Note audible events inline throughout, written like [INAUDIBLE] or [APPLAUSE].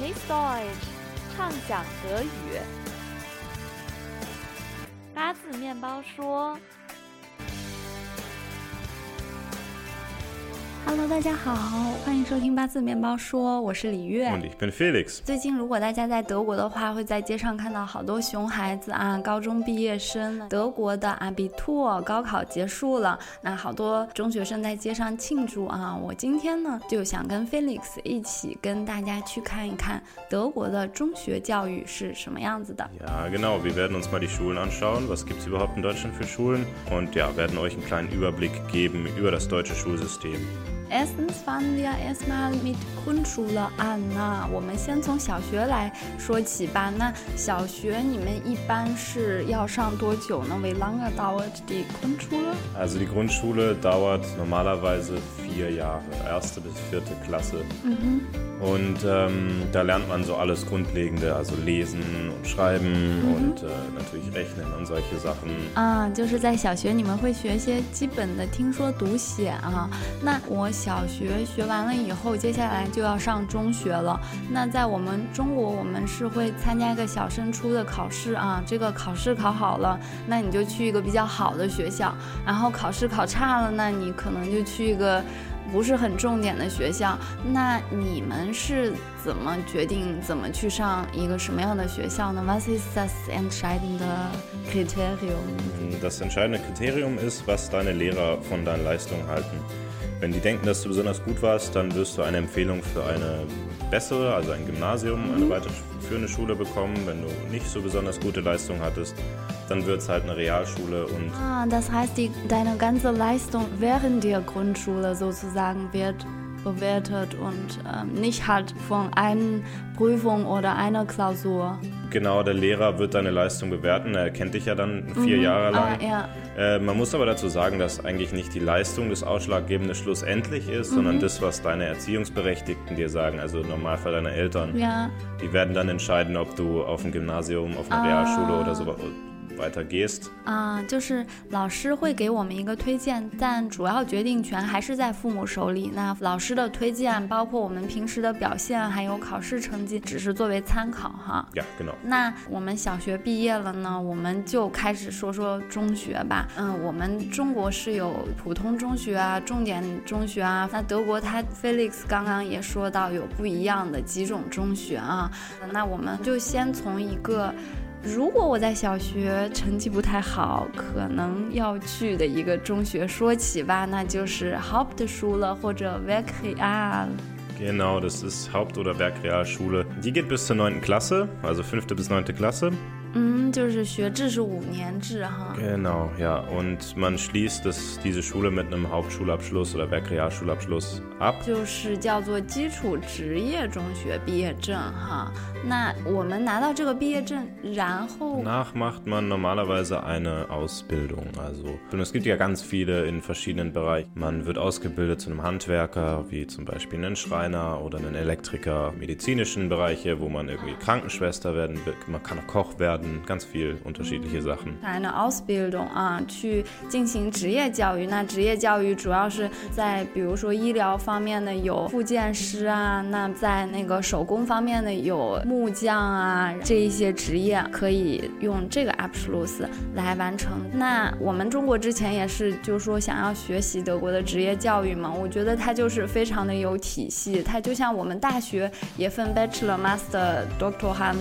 Miss Deutsch，畅想德语。八字面包说。Hello，大家好，欢迎收听八字面包说，我是李月。Felix。最近如果大家在德国的话，会在街上看到好多熊孩子啊，高中毕业生。德国的 Abitur 高考结束了，那好多中学生在街上庆祝啊。我今天呢，就想跟 Felix 一起跟大家去看一看德国的中学教育是什么样子的。Ja, genau. Wir werden uns mal die Schulen anschauen. Was gibt es überhaupt in Deutschland für Schulen? Und ja, werden euch einen kleinen Überblick geben über das deutsche Schulsystem. Erstens fangen wir erstmal mit Grundschule an。那我们先从小学来说起吧。那小学你们一般是要上多久呢？Wie lange dauert die Grundschule? Also die Grundschule dauert normalerweise vier Jahre, erste bis vierte Klasse. Mhm. Und ähm, da lernt man so alles Grundlegende, also lesen und schreiben mhm. und äh, natürlich rechnen und solche Sachen. 啊，就是在小学你们会学一些基本的听说读写啊。那我小学学完了以后，接下来就要上中学了。那在我们中国，我们是会参加一个小升初的考试啊。这个考试考好了，那你就去一个比较好的学校；然后考试考差了，那你可能就去一个。不是很重点的学校，那你们是怎么决定怎么去上一个什么样的学校呢？Was ist das entscheidende Kriterium? Das entscheidende Kriterium ist, was deine Lehrer von deinen Leistungen halten. Wenn die denken, dass du besonders gut warst, dann wirst du eine Empfehlung für eine bessere, also ein Gymnasium, eine weiterführende Schule bekommen. Wenn du nicht so besonders gute Leistung hattest, dann wird es halt eine Realschule und. Ah, das heißt, die, deine ganze Leistung während der Grundschule sozusagen wird bewertet und ähm, nicht halt von einer Prüfung oder einer Klausur. Genau, der Lehrer wird deine Leistung bewerten. Er kennt dich ja dann vier mhm. Jahre lang. Ah, ja. äh, man muss aber dazu sagen, dass eigentlich nicht die Leistung des Ausschlaggebenden schlussendlich ist, mhm. sondern das, was deine Erziehungsberechtigten dir sagen, also im Normalfall deine Eltern. Ja. Die werden dann entscheiden, ob du auf ein Gymnasium, auf eine ah. Realschule oder so 啊，就是老师会给我们一个推荐，但主要决定权还是在父母手里。那老师的推荐，包括我们平时的表现，还有考试成绩，只是作为参考哈。Genau。那我们小学毕业了呢，我们就开始说说中学吧。嗯，我们中国是有普通中学啊，重点中学啊。那德国，他 Felix 刚刚也说到有不一样的几种中学啊。那我们就先从一个。如果我在小学成绩不太好，可能要去的一个中学说起吧，那就是 Hauptschule 或者 Werkreal。Genau, das ist Haupt- oder Werkrealschule. Die geht bis zur 9. Klasse, also 5. bis 9. Klasse. 嗯，就是学制是五年制哈。Genau, ja. Und man schließt das, diese Schule mit einem Hauptschulabschluss oder Werkrealschulabschluss ab. 就是叫做基础职业中学毕业证哈。那我们拿到这个毕业证，然后 Nach macht man normalerweise eine Ausbildung. Also und es gibt ja ganz viele in verschiedenen Bereichen. Man wird ausgebildet zu einem Handwerker, wie zum Beispiel einen Schreiner oder einen Elektriker, medizinischen Bereiche, wo man irgendwie Krankenschwester werden will. Man kann auch Koch werden. Werden ganz viel unterschiedliche Sachen. Eine Ausbildung 啊，去进行职业教育。那职业教育主要是在比如说医疗方面的有复健师啊，那在那个手工方面的有木匠啊，这一些职业可以用这个 Abschluss 来完成。那我们中国之前也是，就是说想要学习德国的职业教育嘛，我觉得它就是非常的有体系。它就像我们大学也分 Bachelor、Master、Doctorate，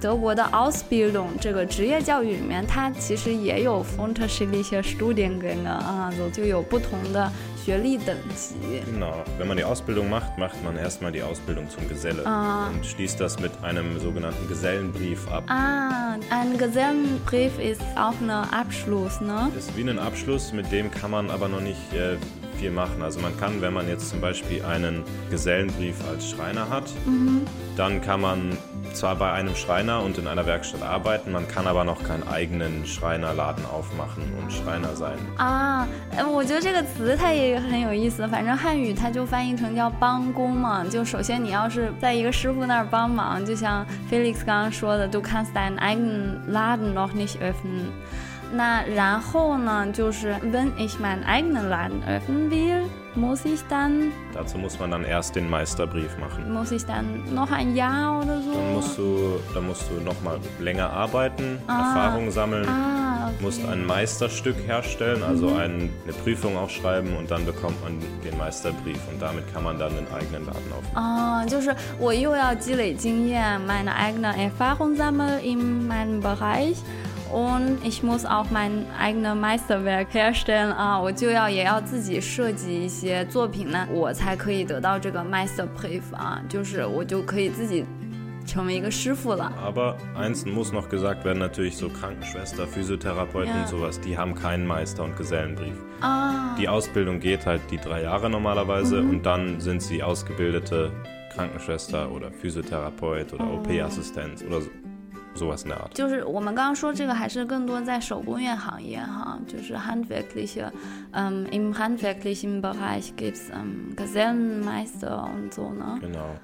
德国的 Ausbildung。这个职业教育里面，它其实也有 unterschiedliche Studiengänge 啊，就有不同的学历等级。Genau, wenn man die Ausbildung macht, macht man erstmal die Ausbildung zum Geselle ah. und schließt das mit einem sogenannten Gesellenbrief ab. Ah, ein Gesellenbrief ist auch ein Abschluss, ne? Ist wie ein Abschluss, mit dem kann man aber noch nicht äh, viel machen. Also man kann, wenn man jetzt zum Beispiel einen Gesellenbrief als Schreiner hat, mhm. dann kann man zwar bei einem Schreiner und in einer Werkstatt arbeiten, man kann aber noch keinen eigenen Schreinerladen aufmachen und Schreiner sein. 啊，我觉得这个词它也很有意思。反正汉语它就翻译成叫帮工嘛。就首先你要是在一个师傅那儿帮忙，就像 Felix 刚刚说的，du kannst deinen eigenen Laden noch nicht öffnen。 那然后呢，就是 wenn ich meinen eigenen Laden öffnen will, muss ich dann. Dazu muss man dann erst den Meisterbrief machen. Muss ich dann noch ein Jahr oder so? Dann musst du, dann musst du noch mal länger arbeiten, ah, Erfahrung sammeln. Ah, okay. Musst ein Meisterstück herstellen, also mhm. ein, eine Prüfung auch schreiben und dann bekommt man den Meisterbrief und damit kann man dann den eigenen Laden aufmachen. Ah, 就是我又要积累经验，meine eigene Erfahrung sammeln in meinem Bereich。 und ich muss auch mein eigenes Meisterwerk herstellen 啊，我就要也要自己设计一些作品呢，我才可以得到这个 Meisterbrief 啊，就是我就可以自己成为一个师傅了。Aber eins muss noch gesagt werden, natürlich so Krankenschwester, Physiotherapeuten und sowas, die haben keinen Meister- und Gesellenbrief. Ah. Die Ausbildung geht halt die drei Jahre normalerweise mhm. und dann sind sie ausgebildete Krankenschwester oder Physiotherapeut oder oh. OP-Assistent oder so. Sowas in der Art. 就是我们刚刚说这个还是更多在手工业行业哈，就是 handwerkliche, ähm, im handwerklichen Bereich gibt es ähm, Gesellenmeister und so ne. Genau.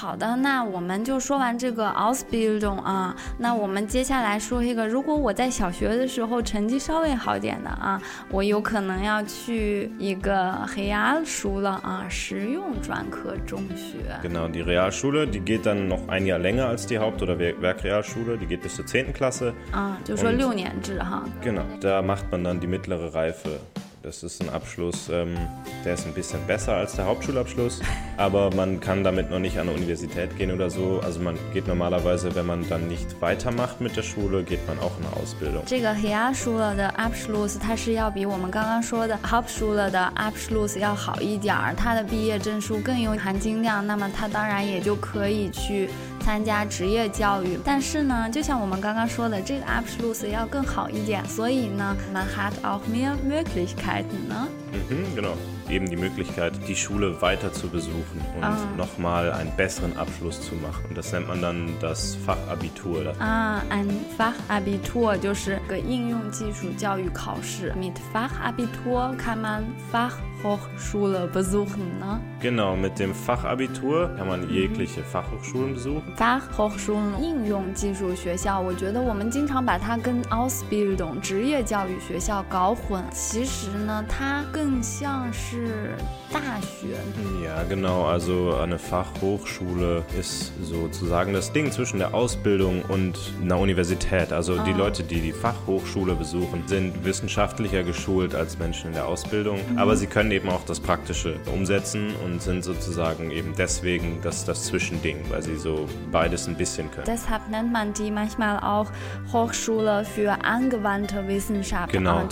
好的，那我们就说完这个 Ausbildung 啊，那我们接下来说一个，如果我在小学的时候成绩稍微好点的啊，我有可能要去一个 Realschule 啊，实用专科中学。Genau, die Realschule, die geht dann noch ein Jahr länger als die Haupt- oder Werkrealschule, die geht bis zur 10. Klasse. 啊，就说六年制哈。Genau, da macht man dann die mittlere Reife. Das ist ein Abschluss, ähm, der ist ein bisschen besser als der Hauptschulabschluss, [LAUGHS] aber man kann damit noch nicht an eine Universität gehen oder so. Also man geht normalerweise, wenn man dann nicht weitermacht mit der Schule, geht man auch in eine Ausbildung. 这个 Realschule 的 Abschluss 它是要比我们刚刚说的 Hauptschule 的 Abschluss 要好一点儿，它的毕业证书更有含金量，那么它当然也就可以去。 参加职业教育，但是呢，就像我们刚刚说的，这个 Abschluss 要更好一点，所以呢，man hat auch mehr Möglichkeiten 呢。Mhm, genau. Eben die Möglichkeit, die Schule weiter zu besuchen und ah. nochmal einen besseren Abschluss zu machen. Und das nennt man dann das Fachabitur. Ah, ein Fachabitur 就是个应用技术教育考试。Mit Fachabitur kann man Fach Fachhochschule besuchen, ne? Genau, mit dem Fachabitur kann man jegliche Fachhochschulen besuchen. Fachhochschulen 应用技术学校，我觉得我们经常把它跟 Ausbildung 职业教育学校搞混。其实呢，它更像是大学。Ja, genau. Also eine Fachhochschule ist sozusagen das Ding zwischen der Ausbildung und einer Universität. Also die Leute, die die Fachhochschule besuchen, sind wissenschaftlicher geschult als Menschen in der Ausbildung, mhm. aber sie können eben auch das Praktische umsetzen und sind sozusagen eben deswegen das, das Zwischending, weil sie so beides ein bisschen können. Deshalb nennt man die manchmal auch Hochschule für angewandte Wissenschaft. Genau.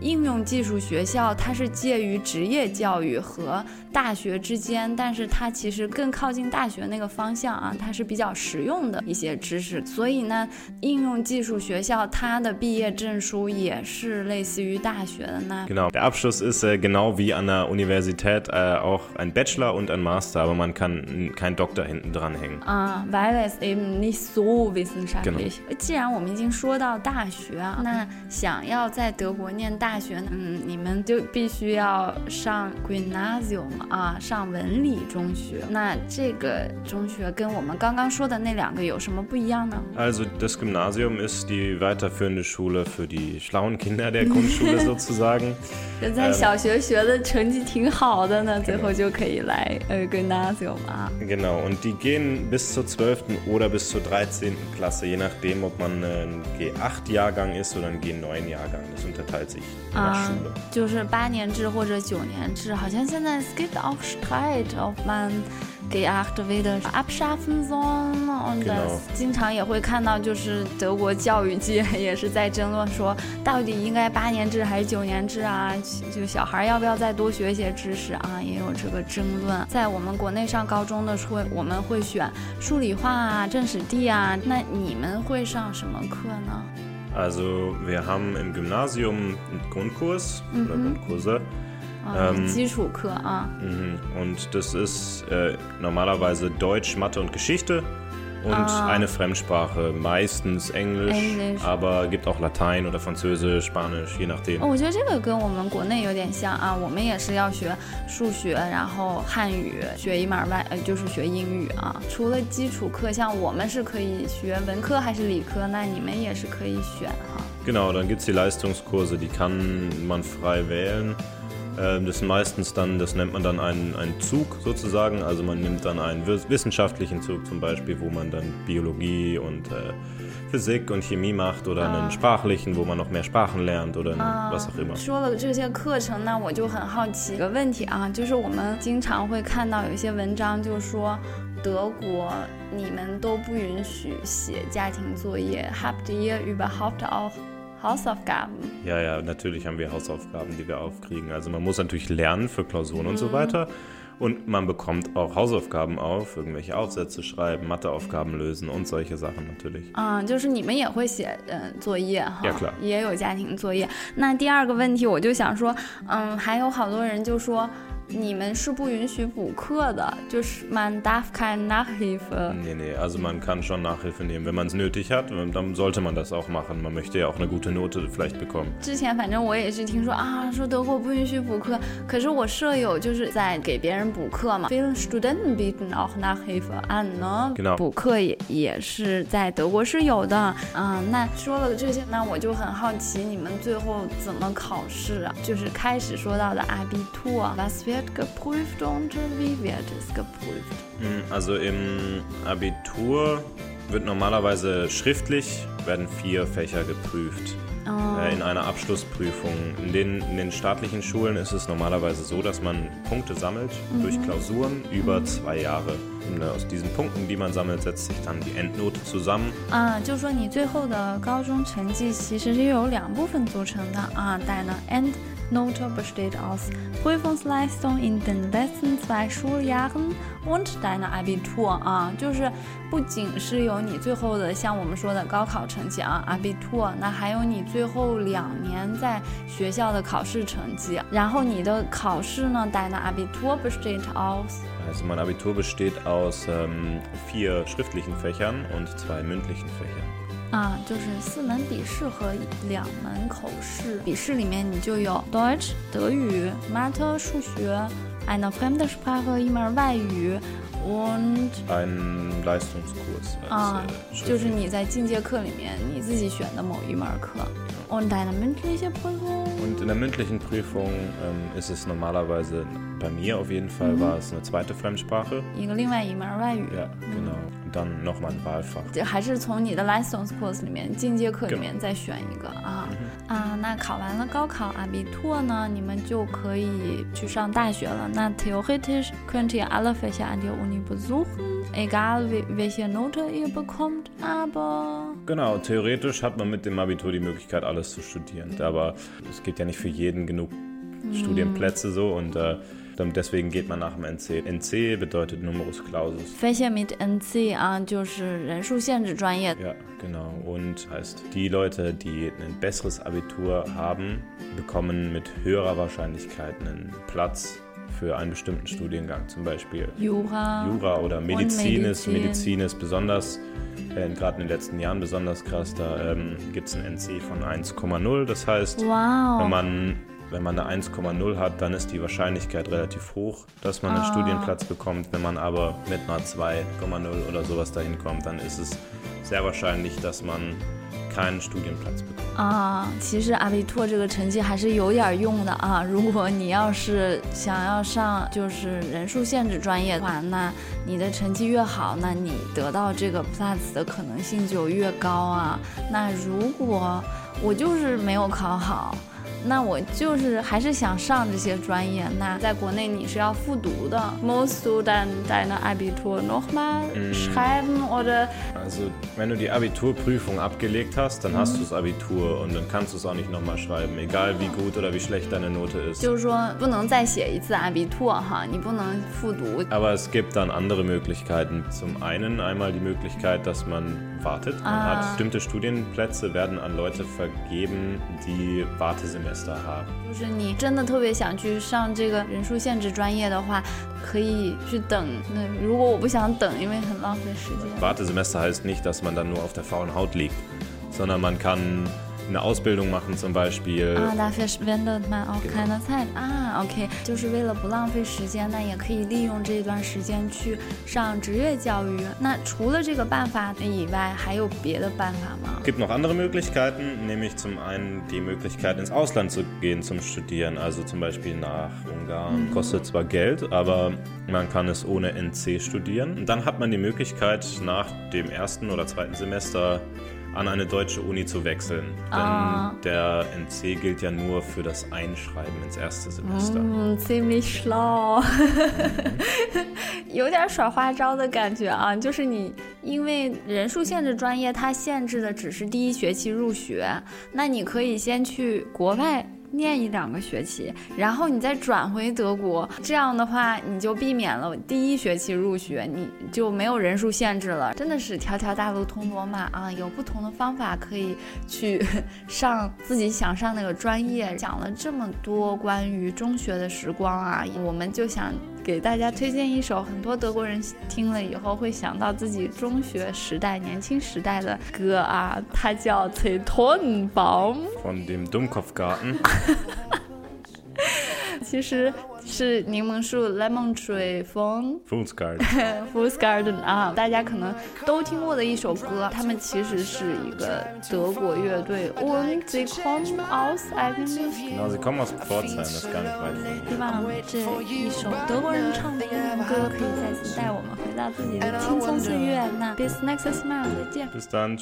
应用技术学校它是介于职业教育和大学之间，但是它其实更靠近大学那个方向啊，它是比较实用的一些知识。所以呢，应用技术学校它的毕业证书也是类似于大学的呢。Genau, der Abschluss ist genau wie an der Universität auch ein Bachelor und ein Master, aber man kann kein Doktor hinten dranhängen. 啊，weil es eben nicht so wissenschaftlich。既然我们已经说到大学啊，那想要在德国念大大学，嗯，你们就必须要上 Gymnasium 啊，上文理中学。那这个中学跟我们刚刚说的那两个有什么不一样呢？Also das Gymnasium ist die weiterführende Schule für die schlauen Kinder der Grundschule sozusagen。[LAUGHS] 人在小学学的成绩挺好的呢，最后就可以来呃 Gymnasium 啊。Genau und die gehen bis zur 12. oder bis zur 13. Klasse, je nachdem, ob man ein G8-Jahrgang ist oder ein G9-Jahrgang. Das unterteilt sich. 啊，就是八年制或者九年制，好像现在 gibt auch Streit, ob man G8 wieder abschaffen soll. Und das 经常也会看到，就是德国教育界也是在争论说，到底应该八年制还是九年制啊？就小孩要不要再多学一些知识啊？也有这个争论。在我们国内上高中的时候，我们会选数理化啊、政史地啊。那你们会上什么课呢？Also wir haben im Gymnasium einen Grundkurs mhm. oder Grundkurse. Ah, ähm, ah. Mhm. Und das ist äh, normalerweise Deutsch, Mathe und Geschichte und ah. eine Fremdsprache, meistens Englisch, Englisch, aber gibt auch Latein oder Französisch, Spanisch, je nachdem. 我觉得这个跟我们国内有点像啊，我们也是要学数学，然后汉语，学一门外呃就是学英语啊。除了基础课，像我们是可以学文科还是理科，那你们也是可以选哈。Genau, dann gibt es die Leistungskurse, die kann man frei wählen. Ähm, das sind meistens dann, das nennt man dann einen, einen Zug sozusagen. Also man nimmt dann einen wissenschaftlichen Zug zum Beispiel, wo man dann Biologie und äh, Physik und Chemie macht oder einen ah. sprachlichen, wo man noch mehr Sprachen lernt oder was auch immer. 说了这些课程，那我就很好奇一个问题啊，就是我们经常会看到有一些文章，就说德国你们都不允许写家庭作业，Habt ihr überhaupt auch Hausaufgaben? Ja, ja, natürlich haben wir Hausaufgaben, die wir aufkriegen. Also man muss natürlich lernen für Klausuren mhm. und so mhm. weiter. Und man bekommt auch Hausaufgaben auf, irgendwelche Aufsätze schreiben, Matheaufgaben lösen und solche Sachen natürlich. 啊、嗯，就是你们也会写呃作业哈，ja, klar. 也有家庭作业。那第二个问题，我就想说，嗯，还有好多人就说。 你们是不允许补课的，就是 man darf keine Nachhilfe. Nee, nee, also man kann schon Nachhilfe nehmen, wenn man es nötig hat, dann sollte man das auch machen. Man möchte ja auch eine gute Note vielleicht bekommen. 之前反正我也是听说啊，说德国不允许补课，可是我舍友就是在给别人补课嘛。Viele Studenten bieten auch Nachhilfe an 呢。Genau. 补课也也是在德国是有的。嗯，那说了这些，那我就很好奇，你们最后怎么考试啊？就是开始说到的 Abitur，was wird wird geprüft und wie wird es geprüft? Hm, also im Abitur wird normalerweise schriftlich, werden vier Fächer geprüft. Oh. Äh, in einer Abschlussprüfung. In den, in den, staatlichen Schulen ist es normalerweise so, dass man Punkte sammelt mhm. durch Klausuren über zwei Jahre. Und aus diesen Punkten, die man sammelt, setzt sich dann die Endnote zusammen. 啊，就是说你最后的高中成绩其实是由两部分组成的啊，deine End Note besteht aus Prüfungsleistung in den letzten zwei Schuljahren und deine Abitur 啊，就是不仅是有你最后的像我们说的高考成绩啊，Abitur，那还有你最后两年在学校的考试成绩。然后你的考试呢，deine Abitur besteht aus Also mein Abitur besteht aus ähm, vier schriftlichen Fächern und zwei mündlichen Fächern. 啊，就是四门笔试和两门口试。笔试里面你就有 Deutsch 德语、Mathe 数学、eine fremde Sprache 一门外语，und ein Leistungskurs 啊，就是你在进阶课里面你自己选的某一门课。Und deine mündliche Prüfung? Und in der mündlichen Prüfung ähm, ist es normalerweise, bei mir auf jeden Fall mhm. war es eine zweite Fremdsprache. Ja, genau. Und dann nochmal ein Wahlfach. 还是从你的 Leistungskurs 里面进阶课里面再选一个啊、嗯、啊，那考完了高考 Abitur 呢，你们就可以去上大学了。那 theoretisch könnt ihr alle Fächer an der Uni besuchen, egal welche Note ihr bekommt, aber Genau, theoretisch hat man mit dem Abitur die Möglichkeit, alles zu studieren. Aber es gibt ja nicht für jeden genug mm. Studienplätze so und äh, deswegen geht man nach dem NC. NC bedeutet Numerus Clausus. Fächer mit NC Ja, genau. Und heißt, die Leute, die ein besseres Abitur haben, bekommen mit höherer Wahrscheinlichkeit einen Platz für einen bestimmten Studiengang, zum Beispiel Jura, Jura oder Medizin, Medizin. ist, Medizin ist besonders, äh, gerade in den letzten Jahren besonders krass, da ähm, gibt es ein NC von 1,0. Das heißt, wow. wenn man wenn man eine 1,0 hat, dann ist die Wahrscheinlichkeit relativ hoch, dass man einen ah. Studienplatz bekommt. Wenn man aber mit einer 2,0 oder sowas dahin kommt, dann ist es sehr wahrscheinlich, dass man keinen Studienplatz bekommt. 啊，其实阿比托这个成绩还是有点用的啊。如果你要是想要上就是人数限制专业的话，那你的成绩越好，那你得到这个 plus 的可能性就越高啊。那如果我就是没有考好。 那我就是还是想上这些专业。那在国内你是要复读的。Musst du dann deine Abitur nochmal schreiben oder? Also wenn du die Abiturprüfung abgelegt hast, dann hast du das Abitur und dann kannst du es auch nicht nochmal schreiben, egal wie gut oder wie schlecht deine Note ist. 就是说不能再写一次 Abitur 哈，你不能复读。Aber es gibt dann andere Möglichkeiten. Zum einen einmal die Möglichkeit, dass man wartet. Man ah. hat bestimmte Studienplätze werden an Leute vergeben, die Wartesemester Semester haben. 就是你真的特别想去上这个人数限制专业的话，可以去等。那如果我不想等，因为很浪费时间。Wartesemester heißt nicht, dass man dann nur auf der faulen Haut liegt, sondern man kann eine Ausbildung machen zum Beispiel. Ah, dafür wendet man auch genau. keine Zeit. Ah, okay. 就是为了不浪费时间，那也可以利用这段时间去上职业教育。那除了这个办法以外，还有别的办法吗？Gibt noch andere Möglichkeiten, nämlich zum einen die Möglichkeit ins Ausland zu gehen zum Studieren, also zum Beispiel nach Ungarn. Mhm. Kostet zwar Geld, aber man kann es ohne NC studieren. Und dann hat man die Möglichkeit, nach dem ersten oder zweiten Semester an eine deutsche Uni zu wechseln. Denn ah. der NC gilt ja nur für das Einschreiben ins erste Semester. Mm, ziemlich schlau. [LAUGHS] 有点耍花招的感觉啊，就是你因为人数限制专业，它限制的只是第一学期入学，那你可以先去国外。 念一两个学期，然后你再转回德国，这样的话你就避免了第一学期入学，你就没有人数限制了。真的是条条大路通罗马啊，有不同的方法可以去 [LAUGHS] 上自己想上那个专业。讲了这么多关于中学的时光啊，我们就想。给大家推荐一首很多德国人听了以后会想到自己中学时代、年轻时代的歌啊，它叫《Zitronenbaum》。Von dem Dummkopfgarten。[LAUGHS] 其实。是柠檬树 （Lemon Tree） 风 （Fool's Garden）。啊，大家可能都听过的一首歌。他们其实是一个德国乐队。Und sie kommen aus eigentlich。Genau, sie kommen aus Pforzheim, das ist gar nicht weit von hier。希望这一首德国人唱的英文歌可以再次带我们回到自己的青葱岁月。那 Bis next smile，再见。Bis dann,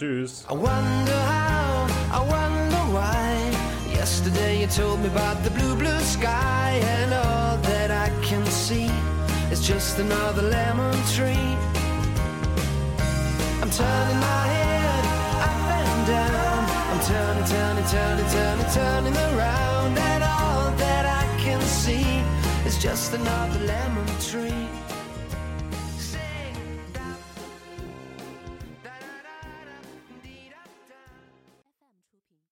told me about the blue, blue sky And all that I can see is just another lemon tree. I'm turning my head up and down. I'm turning, turning, turning, turning, turning around And all that I can see is just another lemon tree